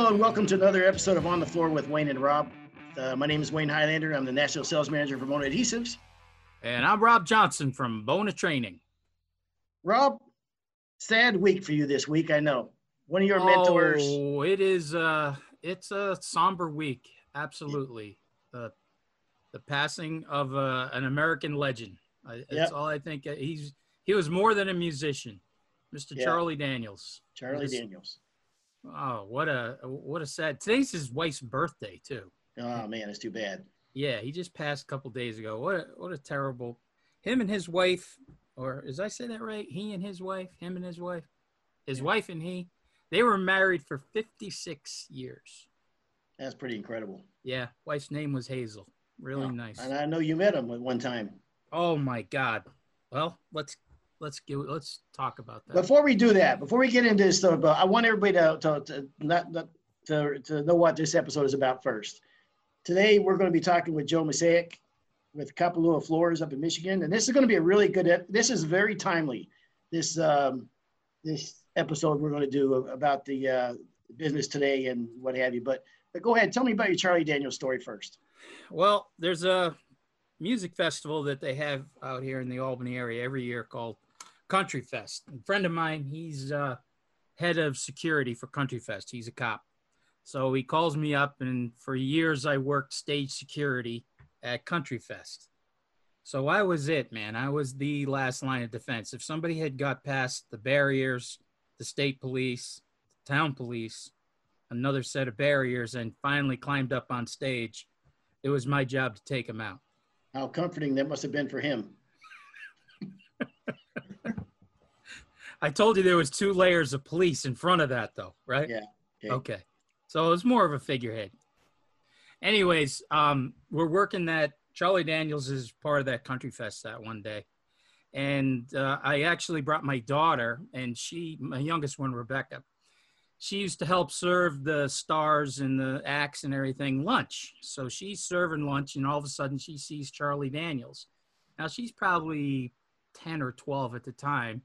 Hello and welcome to another episode of On the Floor with Wayne and Rob. Uh, my name is Wayne Highlander. I'm the National Sales Manager for Bona Adhesives. And I'm Rob Johnson from Bona Training. Rob, sad week for you this week, I know. One of your mentors. Oh, it is uh it's a somber week. Absolutely. The the passing of uh, an American legend. I, that's Yep. all I think. He's he was more than a musician. Mr. Yeah. Charlie Daniels. Charlie. Daniels. Oh, what a what a sad. Today's his wife's birthday too. Oh man, it's too bad. Yeah, he just passed a couple days ago. What a, what a terrible. Him and his wife, or is I say that right? He and his wife, him and his wife, his Yeah. wife and he, they were married for 56 years. That's pretty incredible. Yeah, wife's name was Hazel. Really Oh, nice. And I know you met him at one time. Oh my God. Well, let's let's give let's talk about that. Before we do that, before we get into this stuff, I want everybody to, to, to not, not to, to know what this episode is about first. Today, we're going to be talking with Joe Masaic with Kapalua Floors up in Michigan, and this is going to be a really good. This is very timely. This um, this episode we're going to do about the uh, business today and what have you. But but go ahead, tell me about your Charlie Daniels story first. Well, there's a music festival that they have out here in the Albany area every year called Country Fest. A friend of mine, he's uh, head of security for Country Fest. He's a cop. So he calls me up, and for years I worked stage security at Country Fest. So I was it, man. I was the last line of defense. If somebody had got past the barriers, the state police, the town police, another set of barriers, and finally climbed up on stage, it was my job to take him out. How comforting that must have been for him. I told you there was two layers of police in front of that, though, right? Yeah, okay. Okay. So it was more of a figurehead. Anyways, um, we're working that. Charlie Daniels is part of that Country Fest that one day, and uh, I actually brought my daughter, and she, my youngest one, Rebecca. She used to help serve the stars and the acts and everything lunch. So she's serving lunch, and all of a sudden she sees Charlie Daniels. Now she's probably 10 or 12 at the time.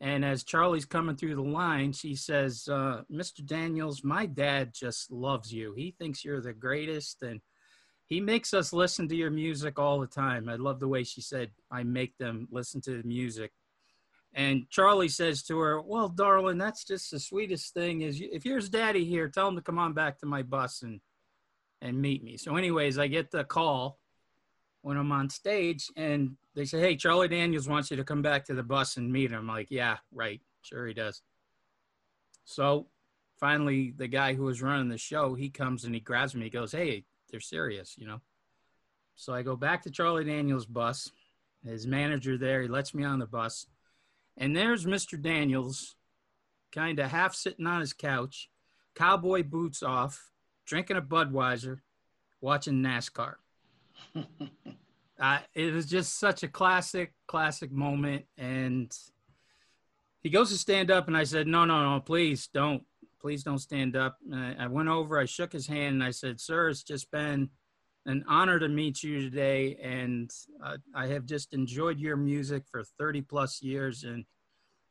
And as Charlie's coming through the line, she says, uh, Mr. Daniels, my dad just loves you. He thinks you're the greatest, and he makes us listen to your music all the time. I love the way she said, I make them listen to the music. And Charlie says to her, Well, darling, that's just the sweetest thing is if here's daddy here, tell him to come on back to my bus and and meet me. So, anyways, I get the call when I'm on stage and they say, Hey, Charlie Daniels wants you to come back to the bus and meet him. I'm like, Yeah, right. Sure he does. So finally the guy who was running the show, he comes and he grabs me, he goes, Hey, they're serious, you know. So I go back to Charlie Daniels' bus. His manager there, he lets me on the bus. And there's Mr. Daniels, kind of half sitting on his couch, cowboy boots off, drinking a Budweiser, watching NASCAR. uh, it was just such a classic, classic moment. And he goes to stand up, and I said, No, no, no, please don't. Please don't stand up. I, I went over, I shook his hand, and I said, Sir, it's just been an honor to meet you today. And uh, I have just enjoyed your music for 30 plus years. And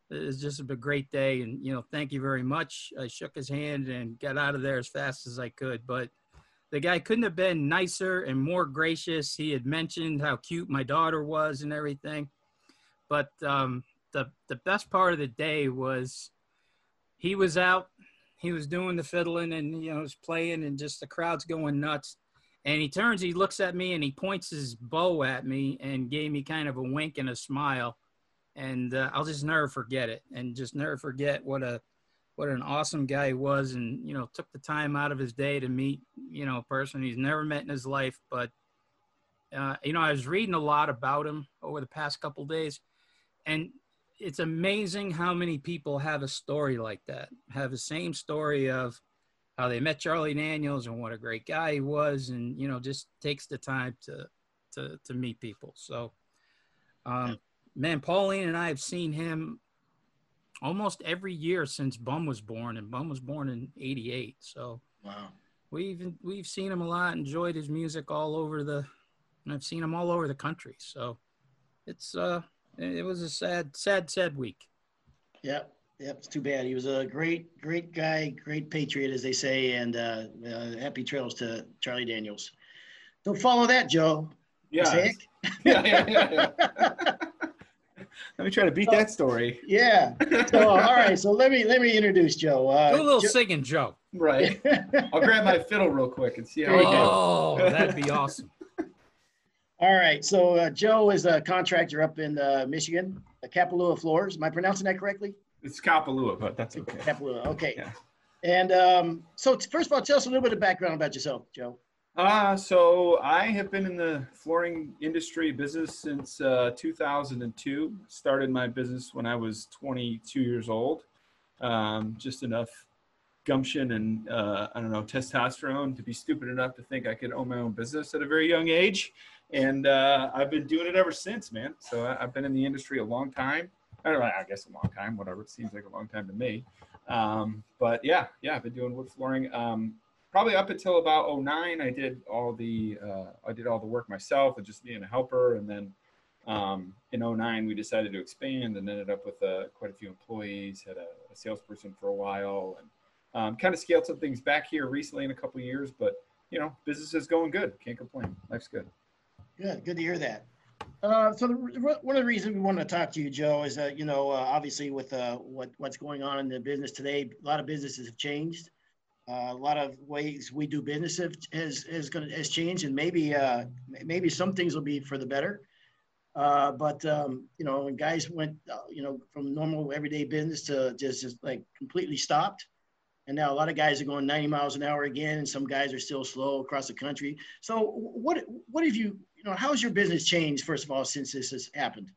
it's just a great day. And, you know, thank you very much. I shook his hand and got out of there as fast as I could. But the guy couldn't have been nicer and more gracious. He had mentioned how cute my daughter was and everything. But um, the, the best part of the day was he was out, he was doing the fiddling and, you know, was playing and just the crowd's going nuts. And he turns, he looks at me and he points his bow at me and gave me kind of a wink and a smile. And uh, I'll just never forget it and just never forget what a, what an awesome guy he was and, you know, took the time out of his day to meet, you know, a person he's never met in his life. But, uh, you know, I was reading a lot about him over the past couple days and it's amazing how many people have a story like that, have the same story of, how they met Charlie Daniels and what a great guy he was, and you know, just takes the time to to to meet people. So, um, man, Pauline and I have seen him almost every year since Bum was born, and Bum was born in '88. So Wow. we've we've seen him a lot, enjoyed his music all over the, and I've seen him all over the country. So it's uh, it was a sad, sad, sad week. Yeah. Yep, it's too bad. He was a great, great guy, great patriot, as they say, and uh, uh, happy trails to Charlie Daniels. Don't follow that, Joe. Yeah. yeah, yeah, yeah, yeah. Let me try to beat that story. Yeah. So, all right. So let me let me introduce Joe. Uh, Do a little Joe- singing, Joe. Right. I'll grab my fiddle real quick and see how we do. Oh, that'd be awesome. All right. So uh, Joe is a contractor up in uh, Michigan, uh, Kapalua Floors. Am I pronouncing that correctly? It's Kapalua, but that's okay. Kapalua. Okay. Yeah. And um, so t- first of all, tell us a little bit of background about yourself, Joe. Uh, so I have been in the flooring industry business since uh, 2002. Started my business when I was 22 years old. Um, just enough gumption and uh, I don't know testosterone to be stupid enough to think I could own my own business at a very young age, and uh, I've been doing it ever since, man. So I, I've been in the industry a long time. I don't know, I guess a long time, whatever. It seems like a long time to me. Um, but yeah, yeah, I've been doing wood flooring. Um, probably up until about 09 i did all the uh, i did all the work myself and just being a helper and then um, in 09 we decided to expand and ended up with uh, quite a few employees had a, a salesperson for a while and um, kind of scaled some things back here recently in a couple years but you know business is going good can't complain life's good Good. Good to hear that. Uh, so the, one of the reasons we wanted to talk to you, Joe, is that you know uh, obviously with uh, what what's going on in the business today, a lot of businesses have changed. Uh, a lot of ways we do business have, has has going has changed, and maybe uh, maybe some things will be for the better. Uh, but um, you know, when guys went, uh, you know, from normal everyday business to just, just like completely stopped, and now a lot of guys are going 90 miles an hour again, and some guys are still slow across the country. So, what what have you, you know, how has your business changed first of all since this has happened?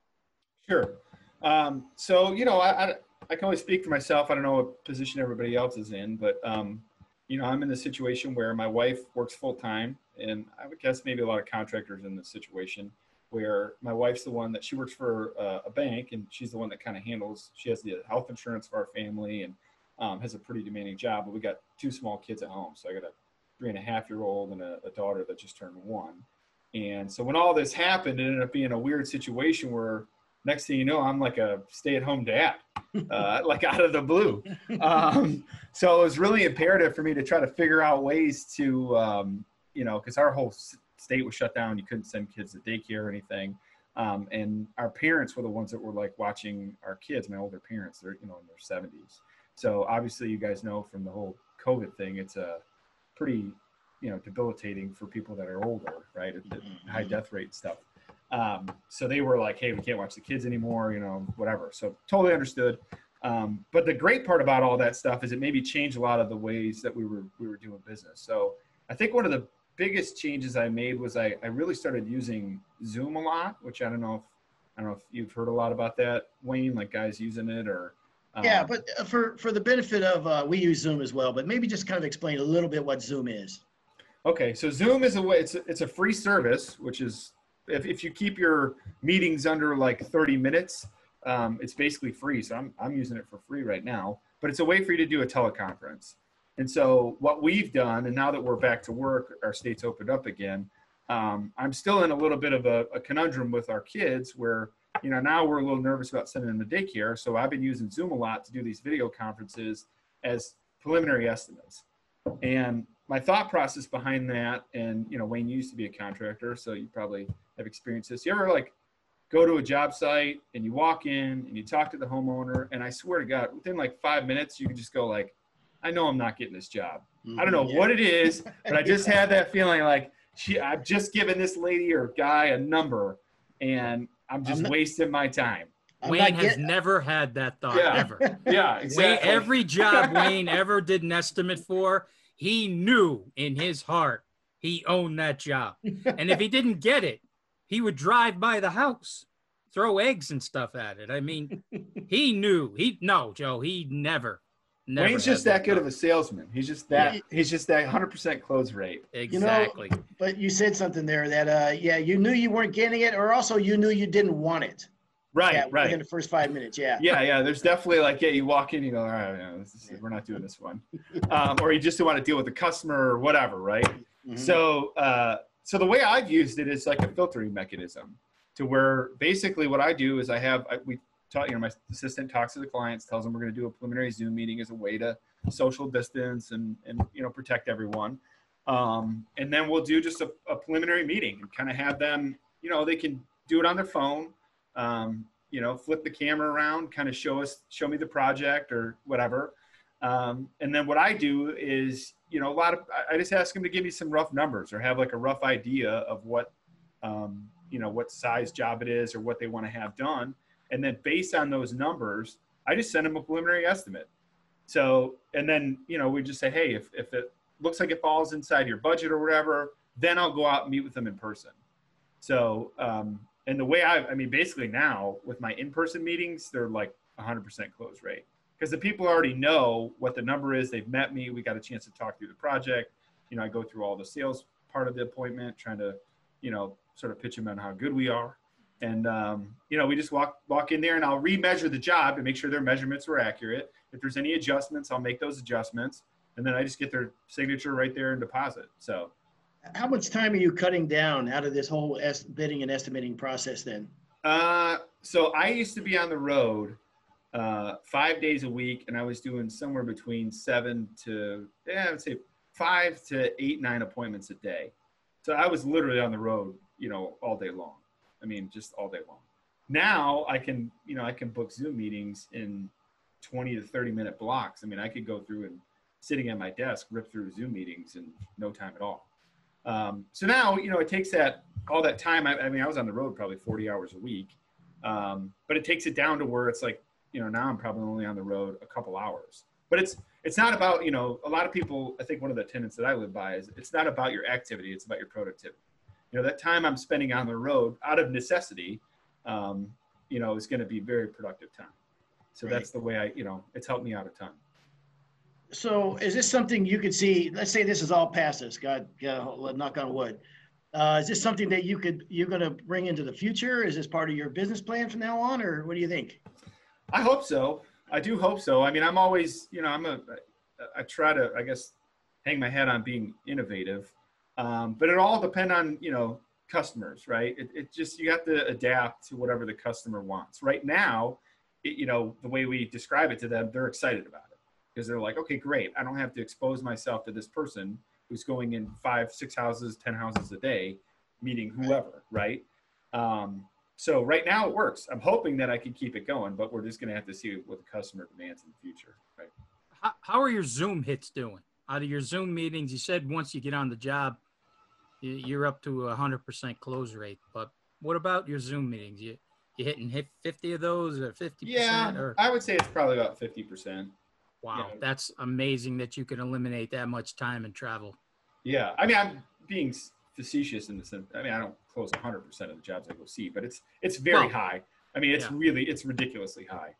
Sure. Um, so you know, I, I I can only speak for myself. I don't know what position everybody else is in, but um, you know, I'm in the situation where my wife works full time, and I would guess maybe a lot of contractors in this situation where my wife's the one that she works for uh, a bank, and she's the one that kind of handles. She has the health insurance for our family, and um, has a pretty demanding job. But we got two small kids at home, so I got a three and a half year old and a, a daughter that just turned one. And so when all this happened, it ended up being a weird situation where next thing you know, I'm like a stay-at-home dad, uh, like out of the blue. Um, so it was really imperative for me to try to figure out ways to, um, you know, because our whole state was shut down. You couldn't send kids to daycare or anything. Um, and our parents were the ones that were like watching our kids. My older parents, they're you know in their 70s. So obviously, you guys know from the whole COVID thing, it's a pretty you know debilitating for people that are older, right? The high death rate stuff. Um, so they were like, hey, we can't watch the kids anymore, you know, whatever. So totally understood. Um, but the great part about all that stuff is it maybe changed a lot of the ways that we were we were doing business. So I think one of the biggest changes I made was I, I really started using Zoom a lot, which I don't know if I don't know if you've heard a lot about that, Wayne, like guys using it or um, Yeah, but uh, for for the benefit of uh, we use Zoom as well, but maybe just kind of explain a little bit what Zoom is. Okay, so Zoom is a way. It's a, it's a free service, which is if, if you keep your meetings under like 30 minutes, um, it's basically free. So I'm I'm using it for free right now. But it's a way for you to do a teleconference. And so what we've done, and now that we're back to work, our state's opened up again. Um, I'm still in a little bit of a, a conundrum with our kids, where you know now we're a little nervous about sending them to daycare. So I've been using Zoom a lot to do these video conferences as preliminary estimates. And my thought process behind that, and you know, Wayne used to be a contractor, so you probably have experienced this. You ever like go to a job site and you walk in and you talk to the homeowner, and I swear to God, within like five minutes, you can just go like, I know I'm not getting this job. I don't know yeah. what it is, but I just had that feeling like she, I've just given this lady or guy a number, and I'm just not- wasting my time. I'm Wayne has get- never had that thought Yeah. ever. Yeah, Wayne, every job Wayne ever did an estimate for, he knew in his heart he owned that job. And if he didn't get it, he would drive by the house, throw eggs and stuff at it. I mean, he knew. He no, Joe, he never. never Wayne's just that good of a salesman. He's just that. He's just that 100% close rate. exactly. But you said something there that uh, yeah, you knew you weren't getting it, or also you knew you didn't want it. Right, yeah, right. Within the first five minutes, yeah. yeah, yeah. There's definitely like, yeah, you walk in, you go, all right, is, we're not doing this one, um, or you just don't want to deal with the customer or whatever, right? Mhm. So, uh, so the way I've used it is like a filtering mechanism, to where basically what I do is I have I, we talk, you know, my assistant talks to the clients, tells them we're going to do a preliminary Zoom meeting as a way to social distance and, and you know, protect everyone. Um, and then we'll do just a, a preliminary meeting and kind of have them, you know, they can do it on their phone. Um, you know, flip the camera around, kind of show us, show me the project or whatever. Um, and then what I do is, you know, a lot of, I just ask them to give me some rough numbers or have like a rough idea of what, um, you know, what size job it is or what they want to have done. And then based on those numbers, I just send them a preliminary estimate. So, and then, you know, we just say, hey, if, if it looks like it falls inside your budget or whatever, then I'll go out and meet with them in person. So, um, and the way I, I mean, basically now with my in-person meetings, they're like 100% close rate because the people already know what the number is. They've met me. We got a chance to talk through the project. You know, I go through all the sales part of the appointment, trying to, you know, sort of pitch them on how good we are. And um, you know, we just walk walk in there, and I'll remeasure the job and make sure their measurements were accurate. If there's any adjustments, I'll make those adjustments, and then I just get their signature right there and deposit. So How much time are you cutting down out of this whole es- bidding and estimating process then? Uh, so I used to be on the road uh, five days a week, and I was doing somewhere between seven to yeah, I would say five to eight, nine appointments a day. So I was literally on the road, you know, all day long. I mean, just all day long. Now I can, you know, I can book Zoom meetings in 20 to 30 minute blocks. I mean, I could go through and sitting at my desk, rip through Zoom meetings in no time at all. Um, so now, you know, it takes that all that time. I, I mean, I was on the road probably 40 hours a week, um, but it takes it down to where it's like, you know, now I'm probably only on the road a couple hours. But it's it's not about, you know, a lot of people. I think one of the tenets that I live by is it's not about your activity; it's about your productivity. You know, that time I'm spending on the road out of necessity, um, you know, is going to be very productive time. So Right. that's the way I, you know, it's helped me out a ton. So is this something you could see, let's say this is all past us, God, God, knock on wood. Uh, is this something that you could, you're gonna bring into the future? Is this part of your business plan from now on, or what do you think? I hope so. I do hope so. I mean, I'm always, you know, I'm a, I try to, I guess, hang my head on being innovative, um, but it all depend on, you know, customers, right? It, it just you have to adapt to whatever the customer wants. Right now, it, you know, the way we describe it to them, they're excited about it because they're like, okay, great. I don't have to expose myself to this person who's going in five, six houses, ten houses a day, meeting whoever, right? Um, so right now it works. I'm hoping that I can keep it going, but we're just going to have to see what the customer demands in the future. Right. How, how are your Zoom hits doing? Out of your Zoom meetings, you said once you get on the job, you- you're up to a hundred percent close rate. But what about your Zoom meetings? You you hitting hit fifty of those or fifty Yeah, percent? Or I would say it's probably about 50%. Wow, yeah. that's amazing that you can eliminate that much time and travel. Yeah. I mean, I'm being facetious in the sense, I mean, I don't close 100% of the jobs I go see, but it's, it's very Well, high. I mean, it's yeah. really, it's ridiculously high.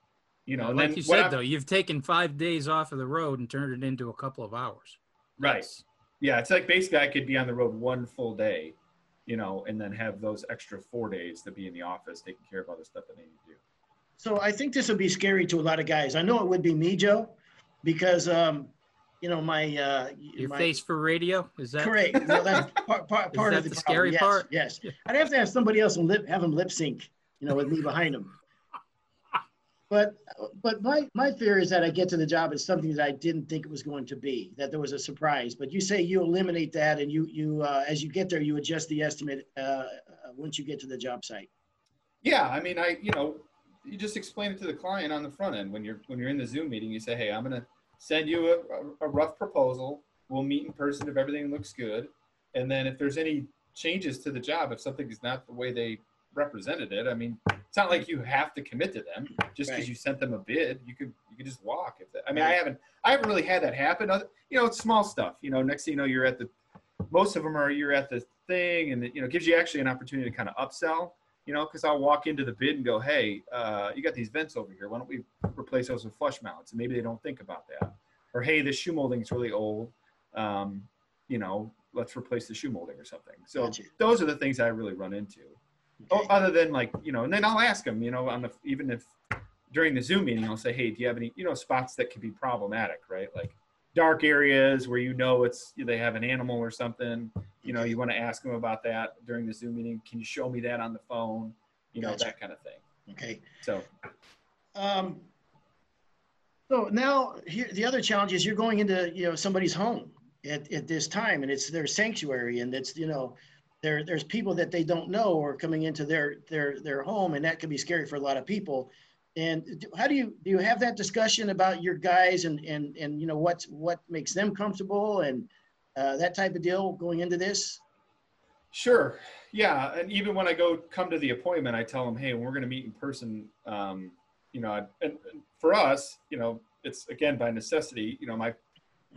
You know, like you said I'm- though, you've taken five days off of the road and turned it into a couple of hours. right. That's- Yeah. It's like basically I could be on the road one full day, you know, and then have those extra four days to be in the office taking care of other stuff that I need to do. So I think this would be scary to a lot of guys. I know it would be me, Joe, because, um, you know, my, uh, Your my- face for radio is that Correct. Well, that's part, part, Is part that of the, the scary yes, part? Yes. I'd have to have somebody else and lip, have them lip sync, you know, with me behind them. But, but my, my fear is that I get to the job as something that I didn't think it was going to be, that there was a surprise. But you say you eliminate that and you, you, uh, as you get there, you adjust the estimate, uh, uh, once you get to the job site. Yeah, I mean, I you know, you just explain it to the client on the front end when you're when you're in the Zoom meeting. You say, hey, I'm gonna send you a, a, rough proposal. We'll meet in person if everything looks good, and then if there's any changes to the job, if something is not the way they represented it, I mean, it's not like you have to commit to them just because Right. you sent them a bid. You could you could just walk. If that, I mean, I haven't I haven't really had that happen. Other, you know, it's small stuff. You know, next thing you know, you're at the most of them are you're at the thing, and it, you know, gives you actually an opportunity to kind of upsell you know, because I'll walk into the bid and go, hey, uh, you got these vents over here. Why don't we replace those with flush mounts? And maybe they don't think about that. Or, hey, this shoe molding is really old. Um, you know, let's replace the shoe molding or something. So Gotcha. those are the things I really run into. Oh, Okay. other than like, you know, and then I'll ask them, you know, on the, even if during the Zoom meeting, I'll say, hey, do you have any, you know, spots that could be problematic, right? Like dark areas where you know it's, they have an animal or something you know, you want to ask them about that during the Zoom meeting. Can you show me that on the phone? You know, Gotcha. that kind of thing. Okay. So, Um, so now here, the other challenge is you're going into, you know, somebody's home at, at this time and it's their sanctuary and it's, you know, there, there's people that they don't know or coming into their, their, their home and that can be scary for a lot of people. And how do you, do you have that discussion about your guys and, and, and, you know, what's, what makes them comfortable and uh, that type of deal going into this? Sure. Yeah. And even when I go come to the appointment, I tell them, hey, we're going to meet in person, um, you know, and, and for us, you know, it's again by necessity, you know, my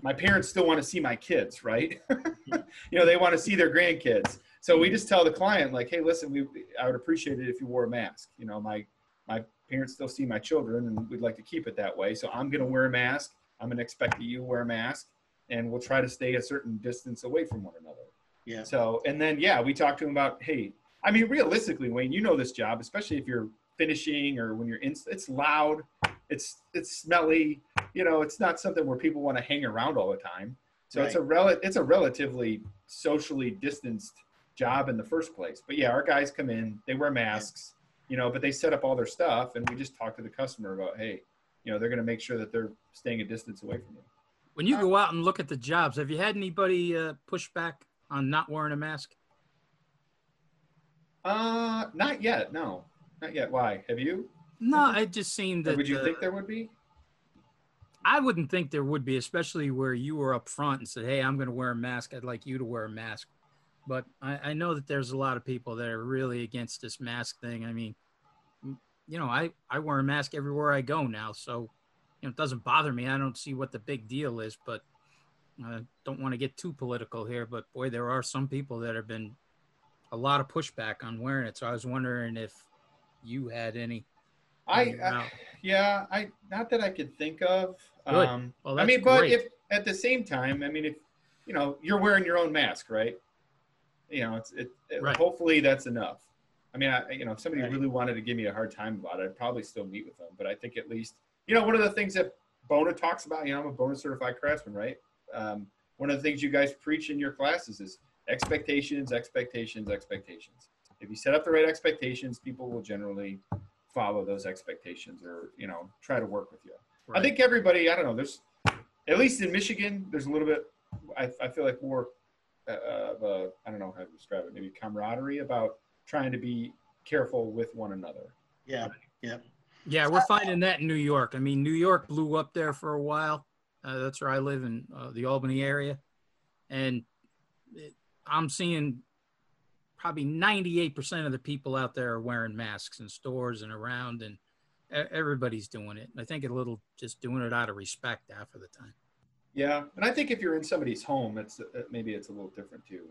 my parents still want to see my kids, right? you know, they want to see their grandkids. So we just tell the client, like, hey, listen, we I would appreciate it if you wore a mask. You know, my my parents still see my children and we'd like to keep it that way. So I'm gonna wear a mask. I'm gonna expect that you wear a mask and we'll try to stay a certain distance away from one another. Yeah. So and then yeah, we talk to him about, hey, I mean, realistically, Wayne, you know this job, especially if you're finishing or when you're in it's loud it's it's smelly you know it's not something where people want to hang around all the time so right. it's a rel- it's a relatively socially distanced job in the first place but yeah our guys come in they wear masks you know but they set up all their stuff and we just talk to the customer about hey you know they're going to make sure that they're staying a distance away from you when you go out and look at the jobs have you had anybody uh, push back on not wearing a mask uh not yet no not yet. Why? Have you? No, it just seemed that. Would you uh, think there would be? I wouldn't think there would be, especially where you were up front and said, "Hey, I'm going to wear a mask. I'd like you to wear a mask." But I, I know that there's a lot of people that are really against this mask thing. I mean, you know, I I wear a mask everywhere I go now, so you know, it doesn't bother me. I don't see what the big deal is, but I don't want to get too political here. But boy, there are some people that have been a lot of pushback on wearing it. So I was wondering if you had any. I, I yeah, I not that I could think of. Good. Um, well, I mean, but if at the same time, I mean, if you know, you're wearing your own mask, right? You know, it's it. it right. Hopefully, that's enough. I mean, I, you know, if somebody right. really wanted to give me a hard time about it, I'd probably still meet with them. But I think at least, you know, one of the things that Bona talks about, you know, I'm a Bona certified craftsman, right? Um, one of the things you guys preach in your classes is expectations, expectations, expectations if you set up the right expectations, people will generally follow those expectations or, you know, try to work with you. Right. I think everybody, I don't know, there's, at least in Michigan, there's a little bit, I, I feel like more of a, I don't know how to describe it, maybe camaraderie about trying to be careful with one another. Yeah. Yeah. Yeah, we're finding that in New York. I mean, New York blew up there for a while. Uh, that's where I live in uh, the Albany area, and it, I'm seeing probably 98% of the people out there are wearing masks in stores and around and everybody's doing it. I think a little just doing it out of respect half of the time. Yeah. And I think if you're in somebody's home, it's uh, maybe it's a little different too,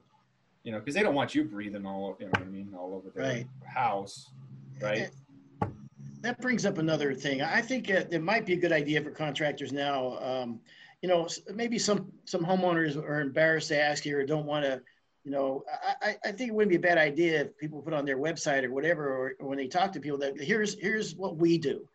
you know, cause they don't want you breathing all, you know what I mean? All over their right. house. Right. That brings up another thing. I think it, it might be a good idea for contractors now. Um, you know, maybe some, some homeowners are embarrassed to ask you or don't want to, you know, I, I think it wouldn't be a bad idea if people put on their website or whatever, or, or when they talk to people that here's here's what we do.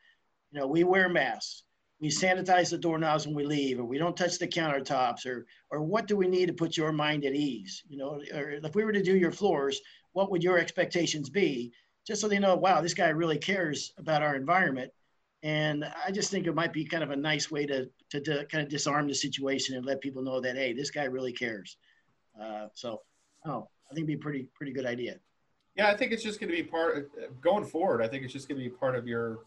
You know, we wear masks, we sanitize the doorknobs when we leave, or we don't touch the countertops, or or what do we need to put your mind at ease? You know, or if we were to do your floors, what would your expectations be? Just so they know, wow, this guy really cares about our environment. And I just think it might be kind of a nice way to, to, to kind of disarm the situation and let people know that, hey, this guy really cares. Uh, so Oh, I think it'd be pretty pretty good idea. Yeah, I think it's just going to be part going forward. I think it's just going to be part of your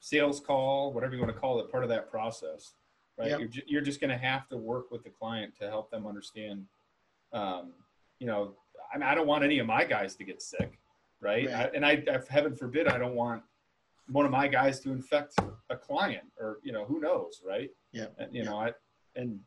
sales call, whatever you want to call it, part of that process, right? Yep. You're, ju- you're just going to have to work with the client to help them understand. Um, you know, I, mean, I don't want any of my guys to get sick, right? right. I, and I, I, heaven forbid, I don't want one of my guys to infect a client, or you know, who knows, right? Yeah. And, you know, I and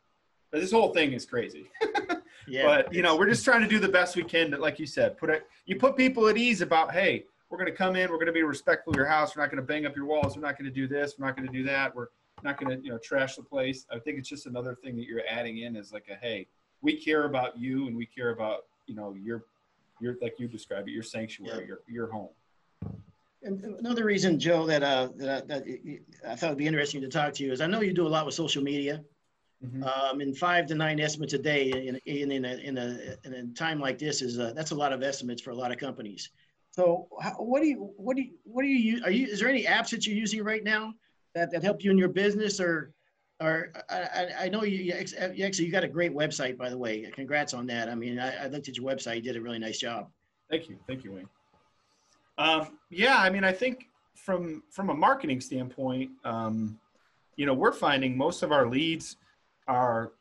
this whole thing is crazy. Yeah. But you know, we're just trying to do the best we can. To, like you said, put it. You put people at ease about, hey, we're going to come in. We're going to be respectful of your house. We're not going to bang up your walls. We're not going to do this. We're not going to do that. We're not going to, you know, trash the place. I think it's just another thing that you're adding in is like a, hey, we care about you and we care about, you know, your, your, like you described it, your sanctuary, yeah. your, your home. And another reason, Joe, that, uh, that, that I thought would be interesting to talk to you is I know you do a lot with social media Mm-hmm. Um, in five to nine estimates a day in, in, in, a, in, a, in a time like this is uh, that's a lot of estimates for a lot of companies. So how, what do you, what do you, what do you, are you, is there any apps that you're using right now that, that help you in your business or, or I, I, know you, you actually, you got a great website, by the way. Congrats on that. I mean, I, I looked at your website. You did a really nice job. Thank you. Thank you, Wayne. Um, yeah, I mean, I think from from a marketing standpoint, um, you know, we're finding most of our leads are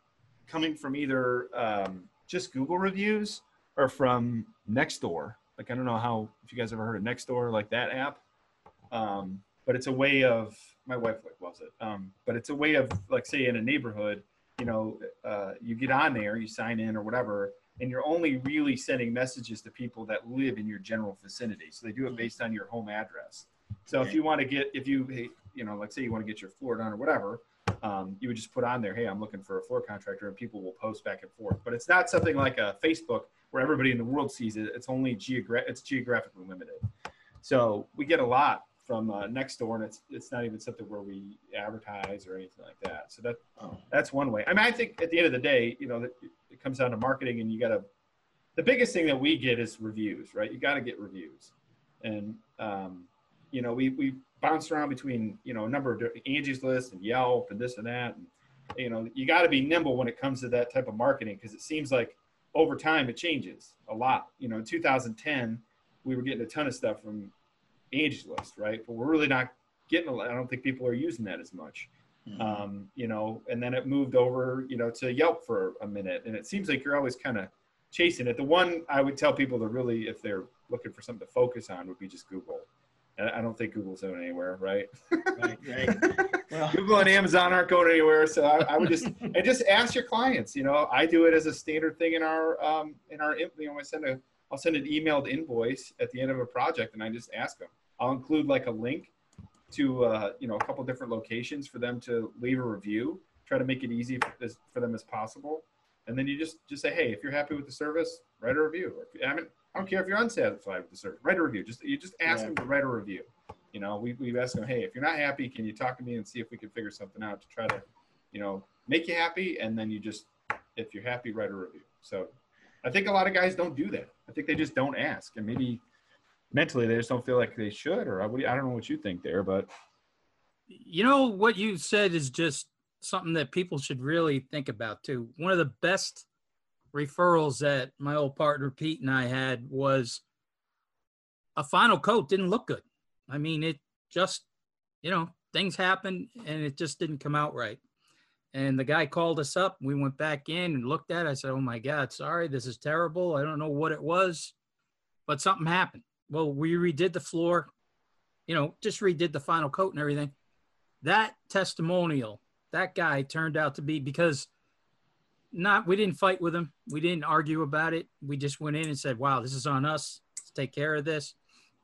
coming from either um, just Google reviews or from Nextdoor. Like I don't know how if you guys ever heard of Nextdoor, like that app, um, but it's a way of my wife like loves it. Um, but it's a way of like say in a neighborhood, you know, uh, you get on there, you sign in or whatever, and you're only really sending messages to people that live in your general vicinity. So they do it based on your home address. So if you want to get, if you, you know, like say you want to get your floor done or whatever, um, you would just put on there, hey, I'm looking for a floor contractor, and people will post back and forth. But it's not something like a Facebook where everybody in the world sees it. It's only geogra- it's geographically limited. So we get a lot from uh, Nextdoor, and it's it's not even something where we advertise or anything like that. So that Oh. that's one way. I mean, I think at the end of the day, you know, it, it comes down to marketing, and you got to. The biggest thing that we get is reviews, right? You got to get reviews, and um, you know, we we bounce around between you know a number of Angie's List and Yelp and this and that, and you know, you got to be nimble when it comes to that type of marketing because it seems like over time it changes a lot. You know, in 2010, we were getting a ton of stuff from Angie's List, right? But we're really not getting. A lot. I don't think people are using that as much Mhm. um, you know, and then it moved over, you know, to Yelp for a minute. And it seems like you're always kind of chasing it. The one I would tell people to really, if they're looking for something to focus on, would be just Google. I don't think Google's going anywhere, right? Right, right. Well, Google and Amazon aren't going anywhere. So I, I would just and just ask your clients. You know, I do it as a standard thing in our um, in our you know I send a I'll send an emailed invoice at the end of a project, and I just ask them. I'll include like a link to uh, you know a couple different locations for them to leave a review. Try to make it easy for, as, for them as possible, and then you just just say, hey, if you're happy with the service, write a review. Or if, I mean, I don't care if you're unsatisfied with the service, write a review. Just you just ask Yeah. them to write a review. You know, we we've asked them, hey, if you're not happy, can you talk to me and see if we can figure something out to try to, you know, make you happy, and then you just if you're happy, write a review. So I think a lot of guys don't do that. I think they just don't ask, and maybe mentally they just don't feel like they should. Or I, what do you- I don't know what you think there, but You know what you said is just something that people should really think about too. One of the best referrals that my old partner Pete and I had was a final coat didn't look good. I mean, it just, you know, things happened and it just didn't come out right. And the guy called us up. We went back in and looked at it. I said, Oh my God, sorry, this is terrible. I don't know what it was, but something happened. Well, we redid the floor, you know, just redid the final coat and everything that testimonial that guy turned out to be because not we didn't fight with him. We didn't argue about it. We just went in and said wow this is on us. Let's take care of this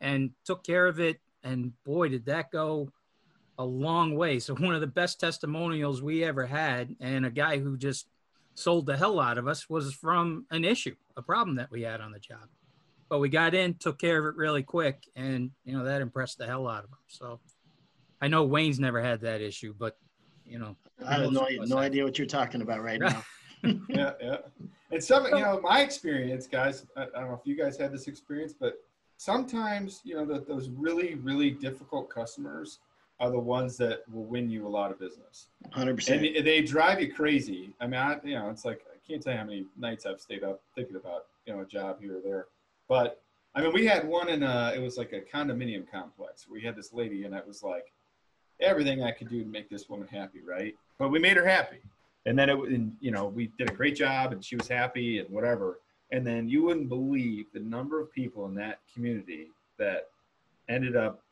and took care of it. And boy did that go a long way. So one of the best testimonials we ever had and a guy who just sold the hell out of us was from an issue a problem that we had on the job. But we got in took care of it really quick and you know that impressed the hell out of him. So I know Wayne's never had that issue, but you know, I have no, most of us no idea what you're talking about right now. yeah, yeah. And some, you know, my experience, guys. I, I don't know if you guys had this experience, but sometimes, you know, the, those really, really difficult customers are the ones that will win you a lot of business, Hundred and percent. they- they drive you crazy. I mean, I, you know, it's like I can't tell you how many nights I've stayed up thinking about, you know, a job here or there. But I mean, we had one in a, it was like a condominium complex. We had this lady, and it was like everything I could do to make this woman happy, right? But we made her happy. And then it, and, you know, we did a great job, and she was happy, and whatever. And then you wouldn't believe the number of people in that community that ended up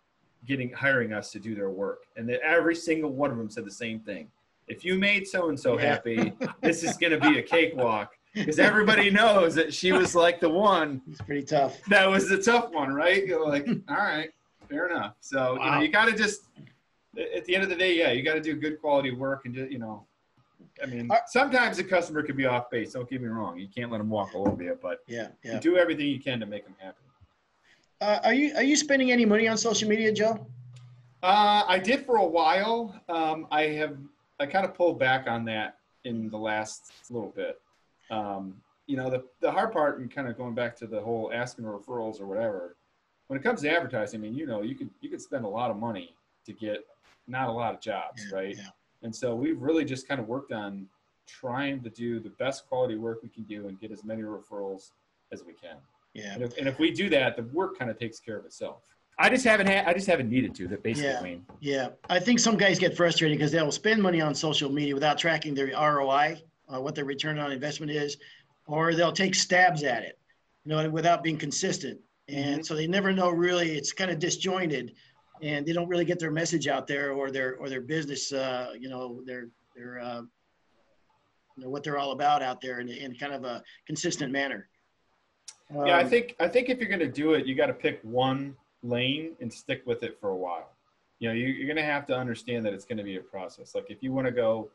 getting hiring us to do their work, and that every single one of them said the same thing. If you made so and so happy, this is going to be a cakewalk because everybody knows that she was like the one It's pretty tough. that was the tough one, right? You're like, all right, fair enough. So you, know, you got to just, at the end of the day, yeah, you got to do good quality work and just, you know, I mean, Uh, sometimes the customer could be off base. Don't get me wrong. You can't let them walk all over you, but Yeah, you do everything you can to make them happy. Uh, are you are you spending any money on social media, Joe? Uh, I did for a while. Um, I have, I kind of pulled back on that in the last little bit. Um, you know, the, the hard part and kind of going back to the whole asking referrals or whatever, when it comes to advertising, I mean, you know, you could you could spend a lot of money to get not a lot of jobs, Yeah, right? yeah. And so we've really just kind of worked on trying to do the best quality work we can do and get as many referrals as we can. Yeah. And if, and if we do that, the work kind of takes care of itself. I just haven't had, I just haven't needed to. That basically, Yeah. Wayne. Yeah, I think some guys get frustrated because they'll spend money on social media without tracking their ROI, uh, what their return on investment is, or they'll take stabs at it, you know, without being consistent. And so they never know really. It's kind of disjointed, and they don't really get their message out there or their or their business, uh, you know, their their uh, you know what they're all about out there in, in kind of a consistent manner. Yeah, I Um, think I think if you're going to do it, you got to pick one lane and stick with it for a while. You know, you, you're going to have to understand that it's going to be a process. Like if you want to go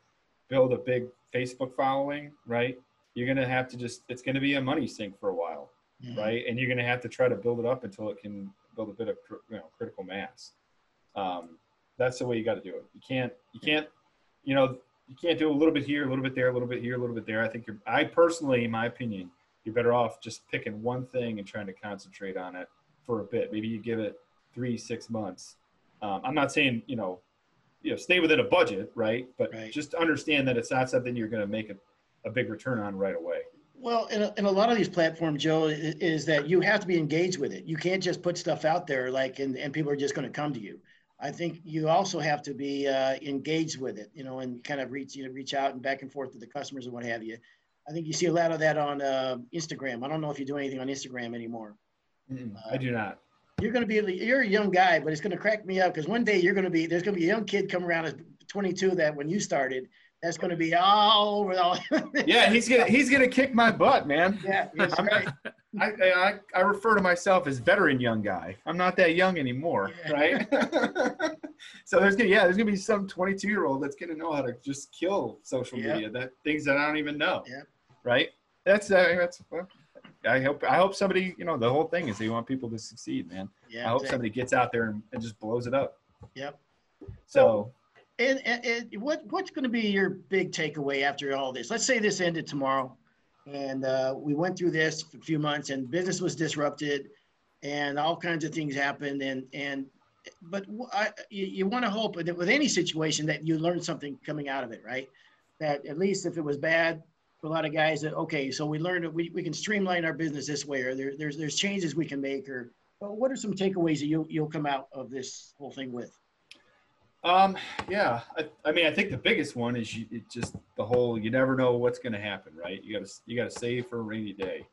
build a big Facebook following, right? You're going to have to just it's going to be a money sink for a while, mhm. right? And you're going to have to try to build it up until it can build a bit of you know critical mass. Um, that's the way you got to do it. You can't you can't you know you can't do a little bit here, a little bit there, a little bit here, a little bit there. I think you're I personally, in my opinion, you're better off just picking one thing and trying to concentrate on it for a bit. Maybe you give it three, six months. Um, I'm not saying you know, you know, stay within a budget, right? But Right. just understand that it's not something you're going to make a, a big return on right away. Well, in a, in a lot of these platforms, Joe, is that you have to be engaged with it. You can't just put stuff out there like, and, and people are just going to come to you. I think you also have to be uh, engaged with it, you know, and kind of reach, you know, reach out and back and forth to the customers and what have you. I think you see a lot of that on uh, Instagram. I don't know if you do anything on Instagram anymore. I do not. You're going to be, you're a young guy, but it's going to crack me up because one day you're going to be, there's going to be a young kid come around at 22 that when you started, that's going to be all over. All, Yeah, he's gonna he's gonna kick my butt, man. yeah, right. I, I I refer to myself as veteran young guy. I'm not that young anymore, Yeah. right? so there's gonna yeah, there's gonna be some 22 year old that's gonna know how to just kill social Yeah. media that things that I don't even know. Yeah. Right. That's uh, that's well, I hope I hope somebody you know the whole thing is they want people to succeed, man. Yeah, I hope exactly. somebody gets out there and, and just blows it up. Yep. So And, and, and what what's going to be your big takeaway after all this? Let's say this ended tomorrow, and uh, we went through this for a few months, and business was disrupted, and all kinds of things happened, and and but I, you, you want to hope that with any situation that you learn something coming out of it, right? That at least if it was bad for a lot of guys, that okay, so we learned that we, we can streamline our business this way, or there, there's there's changes we can make, or what are some takeaways that you'll you'll come out of this whole thing with? Um, yeah, I, I mean, I think the biggest one is you, just the whole you never know what's going to happen, right? You got to you got to save for a rainy day.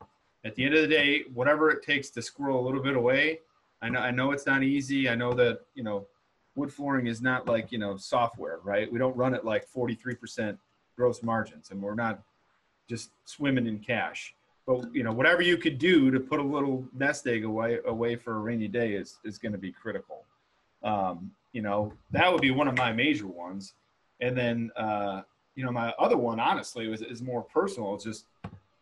At the end of the day, whatever it takes to squirrel a little bit away. I know I know it's not easy. I know that you know wood flooring is not like you know software, right? We don't run it like 43% gross margins, and we're not just swimming in cash. But you know, whatever you could do to put a little nest egg away away for a rainy day is is going to be critical. Um, you know, that would be one of my major ones. And then, uh, you know, my other one, honestly, was is more personal. It's just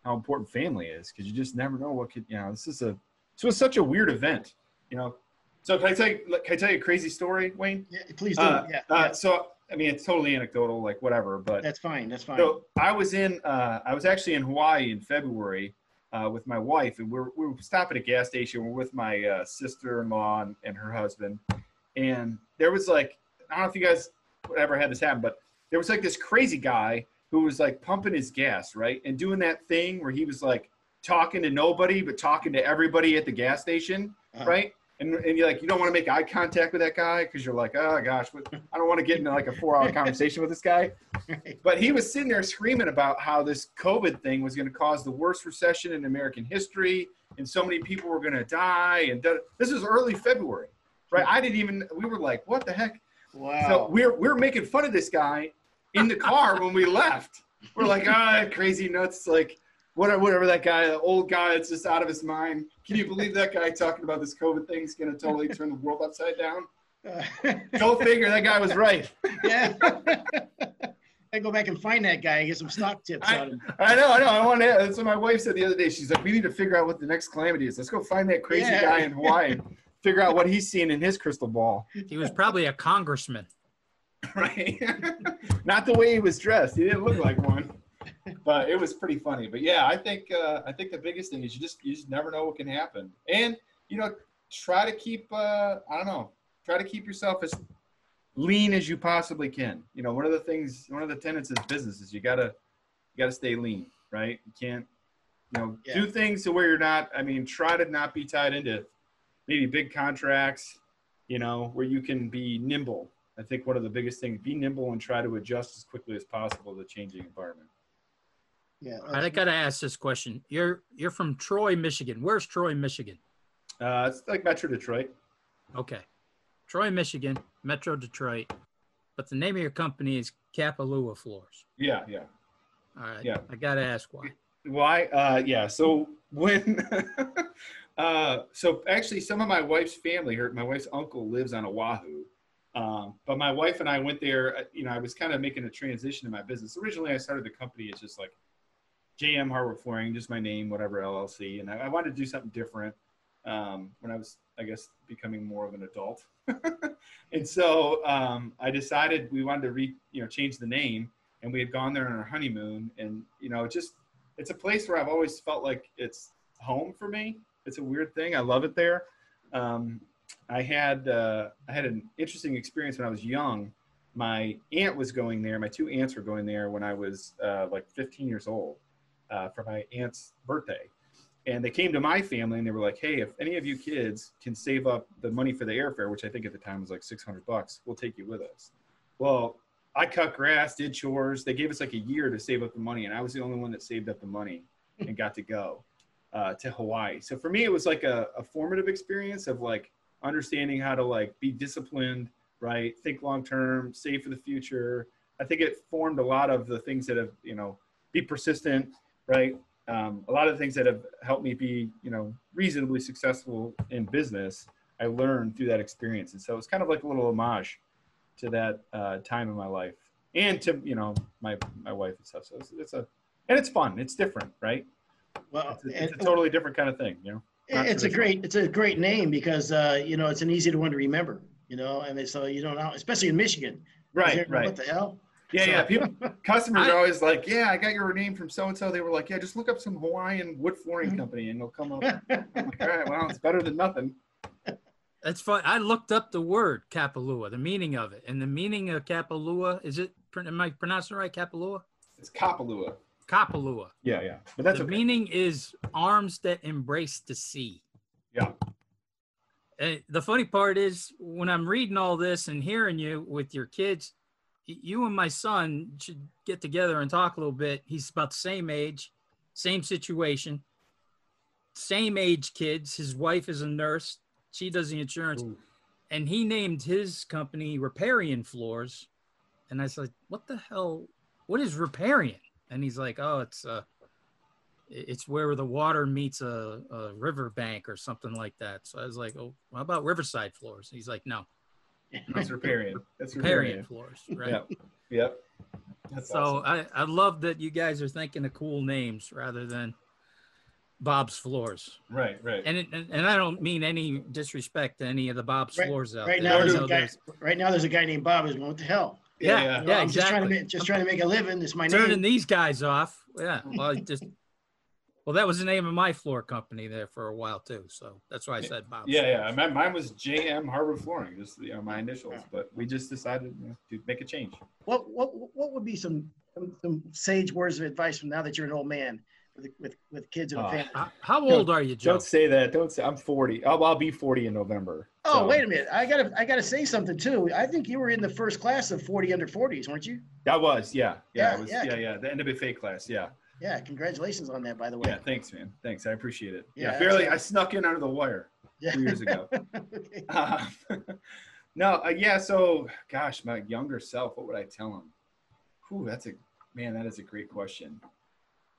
how important family is because you just never know what could. You know, this is a this was such a weird event. You know, so can I tell you? Can I tell you a crazy story, Wayne? Yeah, please do. Uh, yeah, uh, yeah, So I mean, it's totally anecdotal, like whatever. But that's fine. That's fine. so I was in, uh, I was actually in Hawaii in February uh, with my wife, and we're we were stopping at a gas station. We're with my uh, sister-in-law and, and her husband, and there was like, I don't know if you guys ever had this happen, but there was like this crazy guy who was like pumping his gas, right, and doing that thing where he was like talking to nobody but talking to everybody at the gas station, Uh-huh. right? And, and you're like, you don't want to make eye contact with that guy because you're like, oh gosh, I don't want to get into like a four-hour conversation with this guy. But he was sitting there screaming about how this COVID thing was going to cause the worst recession in American history, and so many people were going to die. And this was early February, right? I didn't even. We were like, "What the heck?" Wow. So we're we're making fun of this guy in the car when we left. We're like, "Ah, crazy nuts!" Like whatever, whatever that guy, the old guy, that's just out of his mind. Can you believe that guy talking about this COVID thing is going to totally turn the world upside down? Go figure. That guy was right. yeah. I go back and find that guy and get some stock tips I- on him. I know, I know. I want to. That's what my wife said the other day. She's like, "We need to figure out what the next calamity is. Let's go find that crazy Yeah. guy in Hawaii, figure out what he's seeing in his crystal ball." He was probably a congressman. Right? Not the way he was dressed. He didn't look like one, but it was pretty funny. But yeah, I think uh, I think the biggest thing is you just you just never know what can happen, and you know, try to keep uh, I don't know, try to keep yourself as lean as you possibly can. You know, one of the things, one of the tenets of business is you gotta you gotta stay lean, right? You can't, you know, Yeah. do things to where you're not. I mean, try to not be tied into maybe big contracts. You know, where you can be nimble. I think one of the biggest things: be nimble and try to adjust as quickly as possible to the changing environment. Yeah. I gotta ask this question. You're you're from Troy, Michigan. Where's Troy, Michigan? Uh, it's like Metro Detroit. Okay, Troy, Michigan, Metro Detroit. But the name of your company is Kapalua Floors. Yeah, yeah. All right. Yeah. I gotta ask why. Why? Uh, yeah. So when, uh, so actually, some of my wife's family, her my wife's uncle lives on Oahu. Um, but my wife and I went there. uh, You know, I was kind of making a transition in my business. Originally, I started the company as just like JM Hardwood Flooring, just my name, whatever LLC, and I, I wanted to do something different um, when I was, I guess, becoming more of an adult. and so um, I decided we wanted to re, you know, change the name, and we had gone there on our honeymoon, and you know, just it's a place where I've always felt like it's home for me. It's a weird thing. I love it there. Um, I had uh, I had an interesting experience when I was young. My aunt was going there. My two aunts were going there when I was uh, like 15 years old uh, for my aunt's birthday, and they came to my family and they were like, "Hey, if any of you kids can save up the money for the airfare, which I think at the time was like 600 bucks, we'll take you with us." Well, I cut grass, did chores. They gave us like a year to save up the money, and I was the only one that saved up the money and got to go uh, to Hawaii. So for me, it was like a, a formative experience of like understanding how to like be disciplined, right? Think long term, save for the future. I think it formed a lot of the things that have, you know, be persistent, right? Um, a lot of the things that have helped me be, you know, reasonably successful in business. I learned through that experience, and so it's kind of like a little homage to that uh, time in my life and to you know my my wife and stuff. So it's, it's a and it's fun. It's different, right? Well, It's a, it's a totally different kind of thing, you know. not it's a traditional. great it's a great name because uh, you know it's an easy one to remember. You know, and it's, so you don't know, especially in Michigan. Right, You're, right. What the hell? Yeah, So- yeah. People, customers I- are always like, "Yeah, I got your name from so and so." They were like, "Yeah, just look up some Hawaiian wood flooring Mm-hmm. company, and it'll come up." I'm like, All right, well, it's better than nothing. That's fun. I looked up the word Kapalua, the meaning of it, and the meaning of Kapalua is it? Am I pronouncing it right? Kapalua, It's Kapalua. Kapalua. Yeah, yeah. But that's the okay. meaning is arms that embrace the sea. Yeah. And the funny part is when I'm reading all this and hearing you with your kids, you and my son should get together and talk a little bit. He's about the same age, same situation, same age kids. His wife is a nurse. She does the insurance. Ooh. And he named his company Reparian Floors. And I said, what the hell? What is Reparian? And he's like, oh, it's uh it's where the water meets a, a river bank or something like that. So I was like, oh, how about Riverside floors? He's like, no, That's riparian. That's Reparian riparian. floors, right? Yep. Yep. That's So awesome. I, I love that you guys are thinking of cool names rather than Bob's Floors. right, right. And, it, and and I don't mean any disrespect to any of the Bob's Right- Floors out Right there. now, there's a guy. Right now, there's a guy named Bob who's going, "What the hell?" Yeah, yeah. You know, yeah, I'm just trying to exactly. make, just trying to make a living. It's my turning name. these guys off. Yeah. Hmm. Well, I just well, that was the name of my floor company there for a while too. So that's why I said Bob's. Yeah, yeah. Mine, mine was JM Hardwood Flooring, just you know my initials. But we just decided you know, to make a change. What what what would be some some, some sage words of advice from now that you're an old man with with, with kids and a Oh. family? How, how old are you, Joe? Don't say that. Don't say. I'm 40. I'll, I'll be 40 in November. Oh, So- wait a minute! I gotta I gotta say something too. I think you were in the first class of 40 under 40s, weren't you? That was, yeah, yeah, Yeah, it was, yeah. yeah, yeah, the NWFA class, yeah, Yeah, congratulations on that, by the way. yeah. Thanks, man. Thanks, I appreciate it. Yeah, Yeah, barely. I snuck in under the wire Yeah. two years ago. Okay. Uh, no, uh, yeah. So, gosh, my younger self, what would I tell him? Whew, that's a man. That is a great question.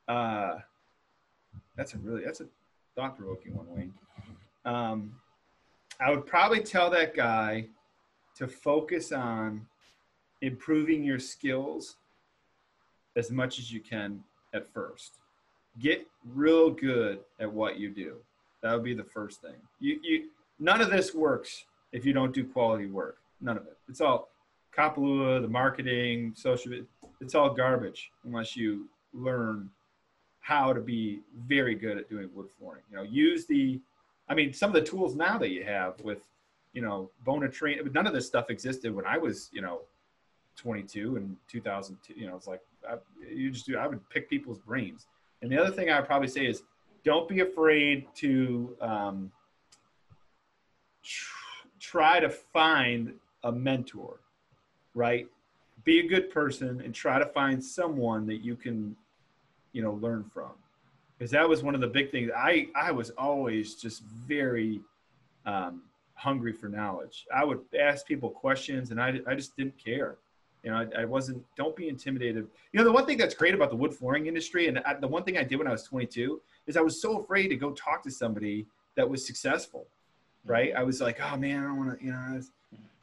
Uh, that's a really that's a thought provoking one, Wayne. Um, I would probably tell that guy to focus on improving your skills as much as you can at first. Get real good at what you do. That would be the first thing. You, you, none of this works if you don't do quality work. None of it. It's all Kapalua, the marketing, social. It's all garbage unless you learn how to be very good at doing wood flooring. You know, use the I mean, some of the tools now that you have with, you know, Bona train, none of this stuff existed when I was, you know, 22 and 2002. You know, it's like I, you just do. I would pick people's brains. And the other thing I would probably say is, don't be afraid to um, tr- try to find a mentor, right? Be a good person and try to find someone that you can, you know, learn from. Because that was one of the big things. I I was always just very um, hungry for knowledge. I would ask people questions, and I I just didn't care. You know, I, I, wasn't. Don't be intimidated. You know, the one thing that's great about the wood flooring industry, and I, the one thing I did when I was 22 is I was so afraid to go talk to somebody that was successful. Right? I was like, oh man, I don't want to. You know,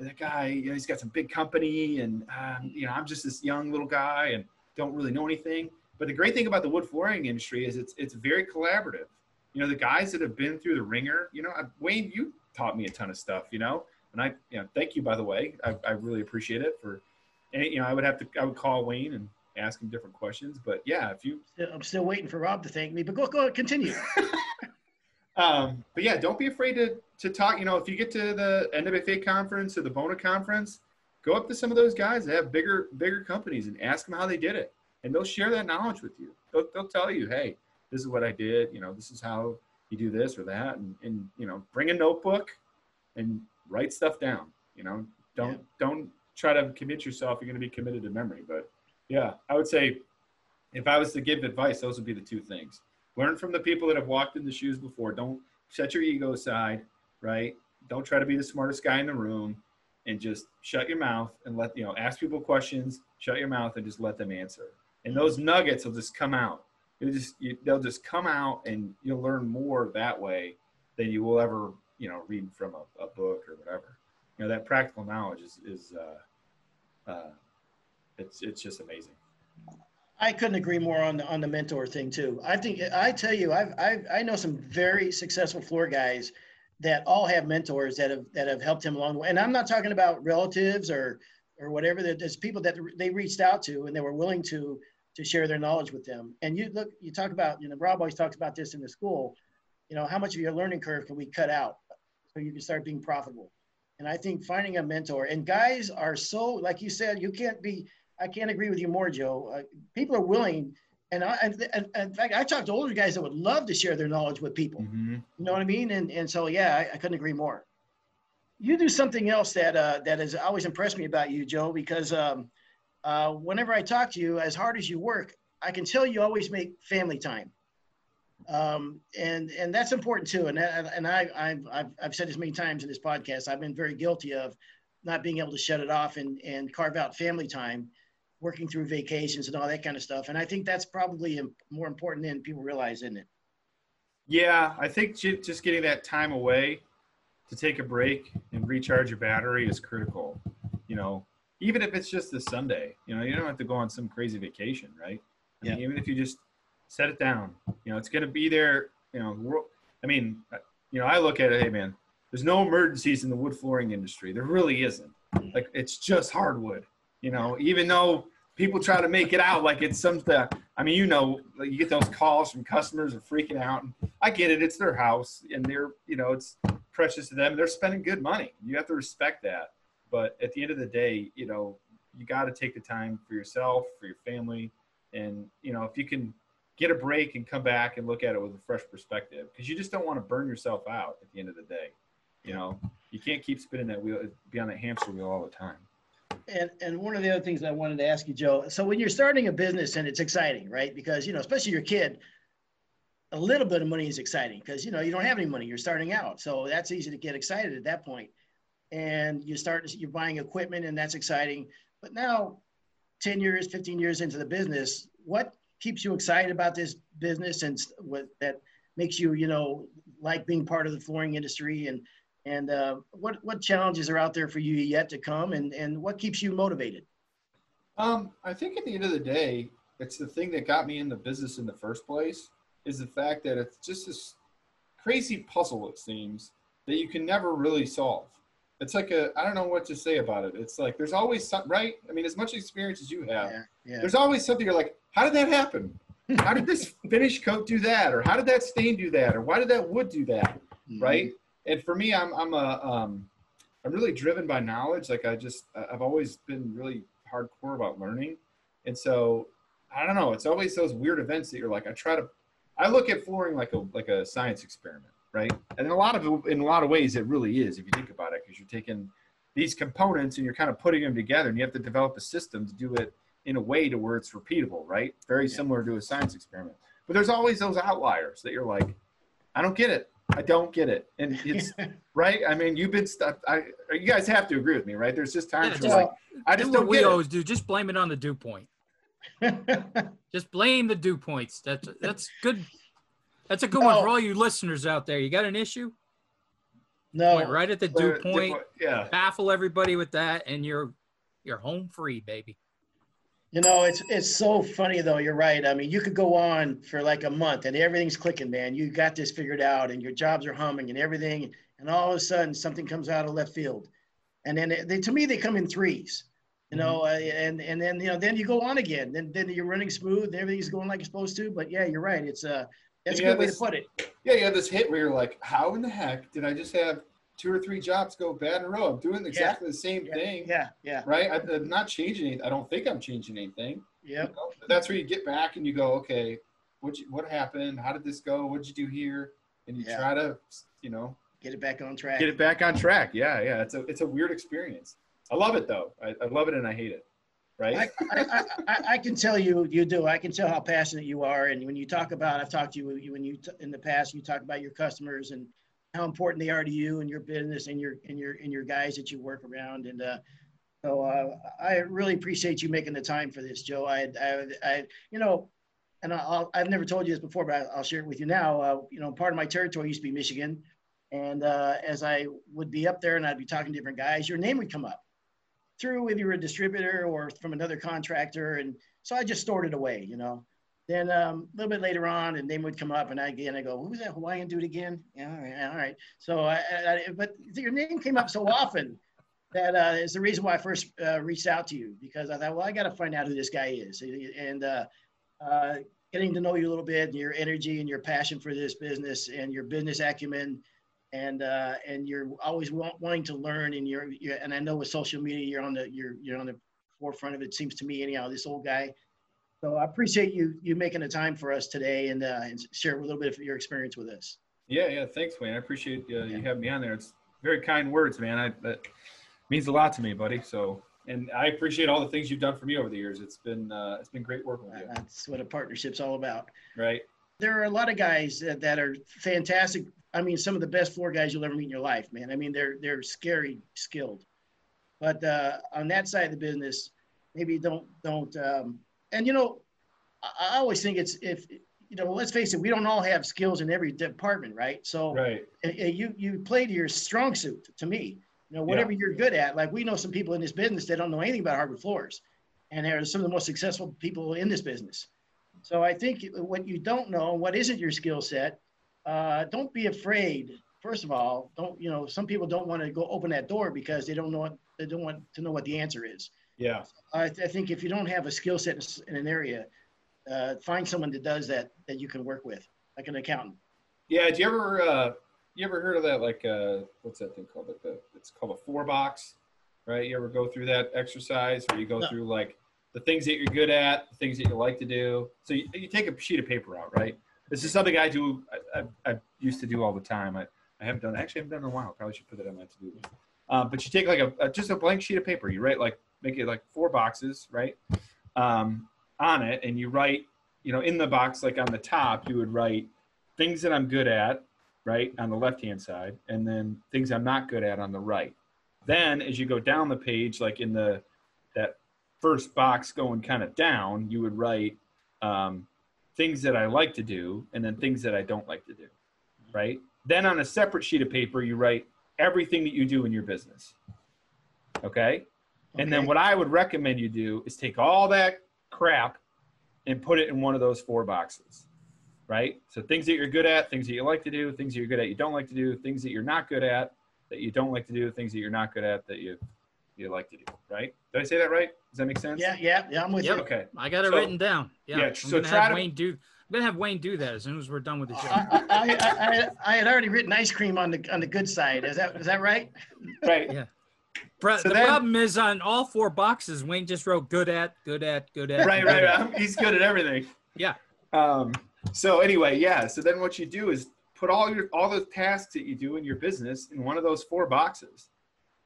that guy. You know, he's got some big company, and um, you know, I'm just this young little guy and don't really know anything. But the great thing about the wood flooring industry is it's it's very collaborative. You know, the guys that have been through the ringer. You know, Wayne, you taught me a ton of stuff. You know, and I, you know, thank you by the way. I, I really appreciate it for and, you know, I would have to, I would call Wayne and ask him different questions. But yeah, if you, I'm still waiting for Rob to thank me. But go, go, continue. um, but yeah, don't be afraid to to talk. You know, if you get to the NWFA conference or the Bona conference, go up to some of those guys that have bigger bigger companies and ask them how they did it, and they'll share that knowledge with you. They'll, they'll tell you, hey, this is what I did. You know, this is how you do this or that, and and you know, bring a notebook and write stuff down. You know, don't yeah. don't try to convince yourself you're going to be committed to memory. But yeah, I would say if I was to give advice, those would be the two things. Learn from the people that have walked in the shoes before. Don't set your ego aside, right? Don't try to be the smartest guy in the room and just shut your mouth and let, you know, ask people questions, shut your mouth and just let them answer. And those nuggets will just come out. It'll just, you, they'll just come out and you'll learn more that way than you will ever, you know, read from a, a book or whatever you know that practical knowledge is is uh, uh, it's it's just amazing. I couldn't agree more on the on the mentor thing too. I think I tell you, I've, I've I know some very successful floor guys that all have mentors that have that have helped him along the way. And I'm not talking about relatives or or whatever. There's people that they reached out to and they were willing to to share their knowledge with them. And you look, you talk about, you know, Rob always talks about this in the school. You know, how much of your learning curve can we cut out so you can start being profitable? And I think finding a mentor and guys are so, like you said, you can't be, I can't agree with you more, Joe. Uh, people are willing. And, I, and, and, in fact, I talked to older guys that would love to share their knowledge with people. Mm-hmm. You know what I mean? And, and so, yeah, I, I couldn't agree more. You do something else that, uh, that has always impressed me about you, Joe, because um, uh, whenever I talk to you, as hard as you work, I can tell you always make family time um, and and that's important too. And and I I've, I've I've said this many times in this podcast. I've been very guilty of not being able to shut it off and and carve out family time, working through vacations and all that kind of stuff. And I think that's probably more important than people realize, isn't it? Yeah, I think just getting that time away to take a break and recharge your battery is critical. You know, even if it's just a Sunday, you know, you don't have to go on some crazy vacation, right? I yeah. Mean, even if you just set it down. You know, it's going to be there. You know, I mean, uh, you know, I look at it. Hey, man, there's no emergencies in the wood flooring industry. There really isn't. Like it's just hardwood. You know, even though people try to make it out like it's something. I mean, you know, you get those calls from customers are freaking out. And I get it. It's their house, and they're, you know, it's precious to them. They're spending good money. You have to respect that. But at the end of the day, you know, you got to take the time for yourself, for your family, and you know, if you can get a break and come back and look at it with a fresh perspective because you just don't want to burn yourself out at the end of the day. You know, you can't keep spinning that wheel, be on that hamster wheel all the time. And and one of the other things I wanted to ask you, Joe. So when you're starting a business and it's exciting, right? Because you know, especially your kid, a little bit of money is exciting because you know you don't have any money. You're starting out, so that's easy to get excited at that point. And you start, you're buying equipment, and that's exciting. But now, ten years, fifteen years into the business, what keeps you excited about this business and what that makes you, you know, like being part of the flooring industry and and uh, what what challenges are out there for you yet to come and and what keeps you motivated? Um, I think at the end of the day, it's the thing that got me in the business in the first place is the fact that it's just this crazy puzzle it seems that you can never really solve. It's like a I don't know what to say about it. It's like there's always some right. I mean, as much experience as you have, yeah, yeah. there's always something you're like, how did that happen? How did this finish coat do that? Or how did that stain do that? Or why did that wood do that? Mhm. right? And for me, I'm I'm a um, I'm really driven by knowledge. Like I just I've always been really hardcore about learning, and so I don't know. It's always those weird events that you're like I try to. I look at flooring like a like a science experiment, right? And in a lot of in a lot of ways, it really is if you think about it, because you're taking these components and you're kind of putting them together, and you have to develop a system to do it in a way to where it's repeatable, right? Very Yeah. similar to a science experiment. But there's always those outliers that you're like, I don't get it. I don't get it. And it's right. I mean, you've been stuck. I you guys have to agree with me, right? There's just times Yeah, where just- like, I just what don't we get it. always do. Just blame it on the dew point. Just blame the dew points. That's that's good. That's a good one for all you listeners out there. You got an issue? no, right at the dew point. Yeah. Baffle everybody with that, and you're you're home free, baby. You know, it's it's so funny though. You're right. I mean, you could go on for like a month and everything's clicking, man. You got this figured out, and your jobs are humming and everything. And all of a sudden, something comes out of left field, and then they, to me, they come in threes. You know, uh, and and then you know, then you go on again. Then then you're running smooth and everything's going like it's supposed to. But yeah, you're right. It's uh, that's a Yeah, good way to put it. Yeah, you have this hit where you're like, how in the heck did I just have two or three jobs go bad in a row? I'm doing exactly the same Yeah, thing, yeah, yeah, right? I, I'm not changing anything. I don't think I'm changing anything. yeah. You know? But That's where you get back and you go, okay, what what happened? How did this go? What'd you do here? And you Yeah. try to, you know, Get it back on track. get it back on track. Yeah, yeah. It's a it's a weird experience. I love it though. I, I love it and I hate it. Right? I, I, I, I- I can tell you, you do. I can tell how passionate you are. And when you talk about, I've talked to you when you, in the past, you talk about your customers and how important they are to you and your business and your, and your, and your guys that you work around. And, uh, so, uh, I really appreciate you making the time for this, Joe. I, I, I, you know, and I'll, I've never told you this before, but I'll share it with you now. Uh, you know, part of my territory used to be Michigan. And, uh, as I would be up there and I'd be talking to different guys, your name would come up through if you're a distributor or from another contractor. And so I just stored it away, you know. Then um, a little bit later on, and name would come up, and I again I go, "Who's that Hawaiian dude again?" Yeah, all right. So, I, I, but your name came up so often that uh, is the reason why I first uh, reached out to you because I thought, well, I got to find out who this guy is, and uh, uh, getting to know you a little bit, and your energy and your passion for this business, and your business acumen, and uh, and you're always wa- wanting to learn, and you're, you're and I know with social media, you're on the you're you're on the forefront of it. Seems to me, anyhow, this old guy. So I appreciate you you making the time for us today and uh, and share a little bit of your experience with us. Yeah, yeah. Thanks, Wayne. I appreciate uh, Yeah. you having me on there. It's very kind words, man. I, that means a lot to me, buddy. So, and I appreciate all the things you've done for me over the years. It's been uh, it's been great working with you. That's what a partnership's all about. Right? There are a lot of guys that, that are fantastic. I mean, some of the best floor guys you'll ever meet in your life, man. I mean, they're they're scary skilled. But uh, on that side of the business, maybe don't don't. Um, and you know, I, I always think it's if you know, let's face it, we don't all have skills in every department, right? So Right. you you play to your strong suit to me you know whatever you're good at like we know some people in this business that don't know anything about hardwood floors and they're some of the most successful people in this business so i think what you don't know what isn't your skill set uh, don't be afraid first of all don't you know some people don't want to go open that door because they don't know what they don't want to know what the answer is Yeah. i, th- I think if you don't have a skill set in an area uh, find someone that does that that you can work with like an accountant Yeah. Do you ever uh, you ever heard of that? Like uh, what's that thing called? Like the, it's called a four box, right? You ever go through that exercise where you go No. through like the things that you're good at, the things that you like to do. So you, you take a sheet of paper out, right? This is something I do. I, I, I used to do all the time. I, I haven't done. Actually, I haven't done in a while. Probably should put that on my to do list. Um, but you take like a, a just a blank sheet of paper. You write like make it like four boxes, right? Um, on it, and you write. You know, in the box, like on the top, you would write things that I'm good at, right, on the left hand side, and then things I'm not good at on the right. Then as you go down the page, like in the that first box going kind of down, you would write um, things that I like to do, and then things that I don't like to do, right? Then on a separate sheet of paper, you write everything that you do in your business. Okay. And then what I would recommend you do is take all that crap and put it in one of those four boxes, right? So things that you're good at, things that you like to do, things that you're good at, you don't like to do, things that you're not good at, that you don't like to do, things that you're not good at, that you you like to do, right? Did I say that right? Does that make sense? yeah yeah yeah i'm with Yep. you Okay. I got it So- written down. Yeah. yeah, I'm so gonna try have to- Wayne do. I'm I'm gonna have Wayne do that as soon as we're done with the show. I, I, I, I, I had already written ice cream on the on the good side. Is that is that right? Right. Yeah. Pro- So the then- problem is on all four boxes, Wayne just wrote good at, good at, good at. right, good right. at. right. He's good at everything. Yeah. Um, so anyway, yeah. So then what you do is put all your all the tasks that you do in your business in one of those four boxes,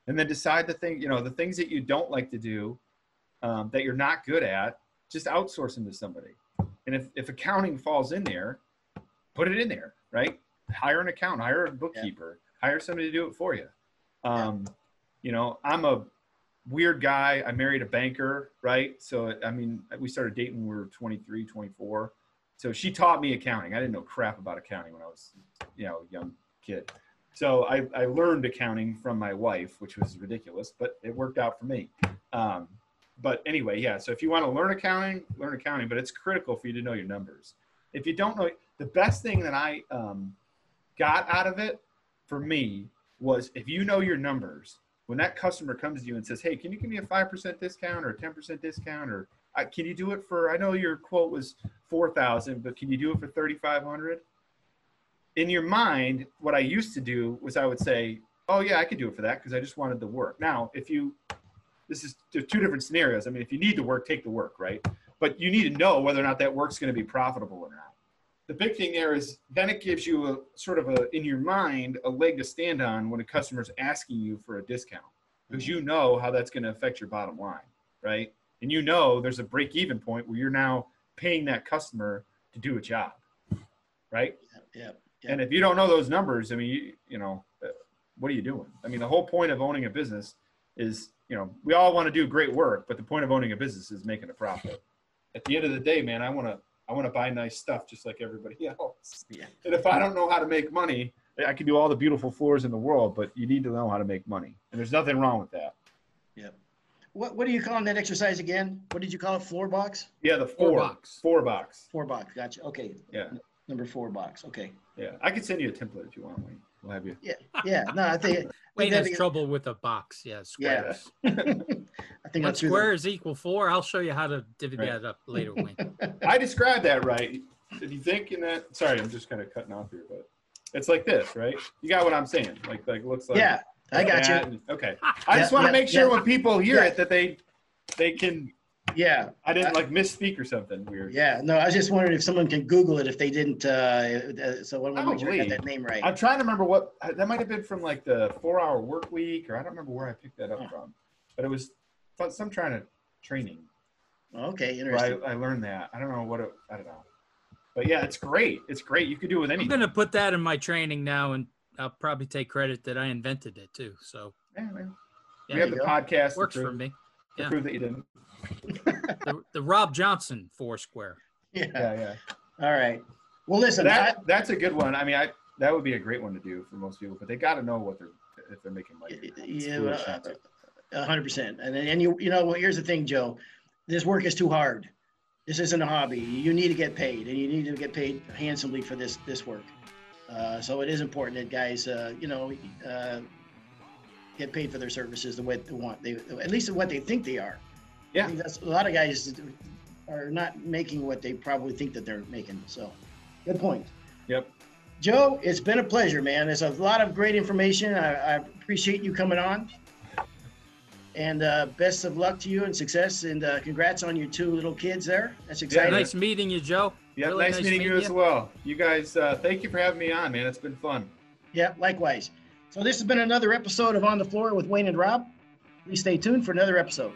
and then decide the thing, you know, the things that you don't like to do, um, that you're not good at, just outsource them to somebody. And if if accounting falls in there, put it in there, right? Hire an accountant, hire a bookkeeper, hire somebody to do it for you. Um, you know, I'm a weird guy. I married a banker, right? So, I mean, we started dating when we were 23, 24. So she taught me accounting. I didn't know crap about accounting when I was, you know, a young kid. So I, I learned accounting from my wife, which was ridiculous, but it worked out for me. Um, but anyway, yeah. So if you want to learn accounting, learn accounting, but it's critical for you to know your numbers. If you don't know, the best thing that I um, got out of it for me was if you know your numbers, when that customer comes to you and says, "Hey, can you give me a five percent discount or a ten percent discount, or can you do it for? I know your quote was four thousand, but can you do it for thirty five hundred? In your mind, what I used to do was I would say, "Oh yeah, I could do it for that because I just wanted the work." Now, if you, this is two different scenarios. I mean, if you need the work, take the work, right? But you need to know whether or not that work's going to be profitable or not. The big thing there is then it gives you a sort of a in your mind a leg to stand on when a customer's asking you for a discount because you know how that's going to affect your bottom line, right? And you know there's a break even point where you're now paying that customer to do a job, right? Yeah. And if you don't know those numbers, I mean, you, you know, uh, what are you doing? I mean, the whole point of owning a business is, you know, we all want to do great work, but the point of owning a business is making a profit. At the end of the day, man, I want to, I want to buy nice stuff just like everybody else. Yeah. And if I don't know how to make money, I can do all the beautiful floors in the world, but you need to know how to make money. And there's nothing wrong with that. Yeah. What what are you calling that exercise again? What did you call it? Floor box? Yeah, the Four four, box. four box. Four box. Gotcha. Okay. Yeah. Number four box. Okay. Yeah. I could send you a template if you want, Wayne. We'll have you. Yeah. No, I think Wayne that'd has be- trouble with a box. Yeah, Yeah. squares. I think One square is equal four. I'll show you how to divvy Right. that up later, Wayne. I described that right. If you think in that, sorry, I'm just kind of cutting off here, but it's like this, right? You got what I'm saying? Like, like looks like. Yeah, I got that you. and- okay. I just want to yeah, make sure yeah. when people hear Yeah. it that they, they can. Yeah. I didn't like misspeak or something weird. Yeah. No, I was just wondering if someone can Google it if they didn't. Uh, uh, so I want to make sure I got that name right. I'm trying to remember what that might have been from like the four hour work week, or I don't remember where I picked that up Huh. from, but it was some trying to training. Okay. where I, Interesting. I learned that. I don't know what it, I don't know. But yeah, it's great. It's great. You could do it with I'm gonna put that in my training now, and I'll probably take credit that I invented it too. So Yeah, man. yeah, we have the go. podcast works for me. to yeah. prove that you didn't. The, the Rob Johnson Foursquare. Yeah. Yeah, yeah. All right. Well, listen. that I, that's a good one. I mean, I that would be a great one to do for most people, but they got to know what they're if they're making money. or not. It's Yeah, foolish not to. A hundred percent. And and you you know well, here's the thing, Joe. This work is too hard. This isn't a hobby. You need to get paid, and you need to get paid handsomely for this this work. Uh, so it is important that guys, uh, you know, uh, get paid for their services the way they want. They at least what they think they are. I Yeah. think that's a lot of guys are not making what they probably think that they're making. So, good point. Yep. Joe, it's been a pleasure, man. There's a lot of great information. I, I appreciate you coming on. And uh, best of luck to you and success. And uh, congrats on your two little kids there. That's exciting. Nice meeting you, Joe. Yeah, Really nice, nice meeting you meeting as well. You guys, uh, thank you for having me on, man. It's been fun. Yeah, likewise. So this has been another episode of On the Floor with Wayne and Rob. Please stay tuned for another episode.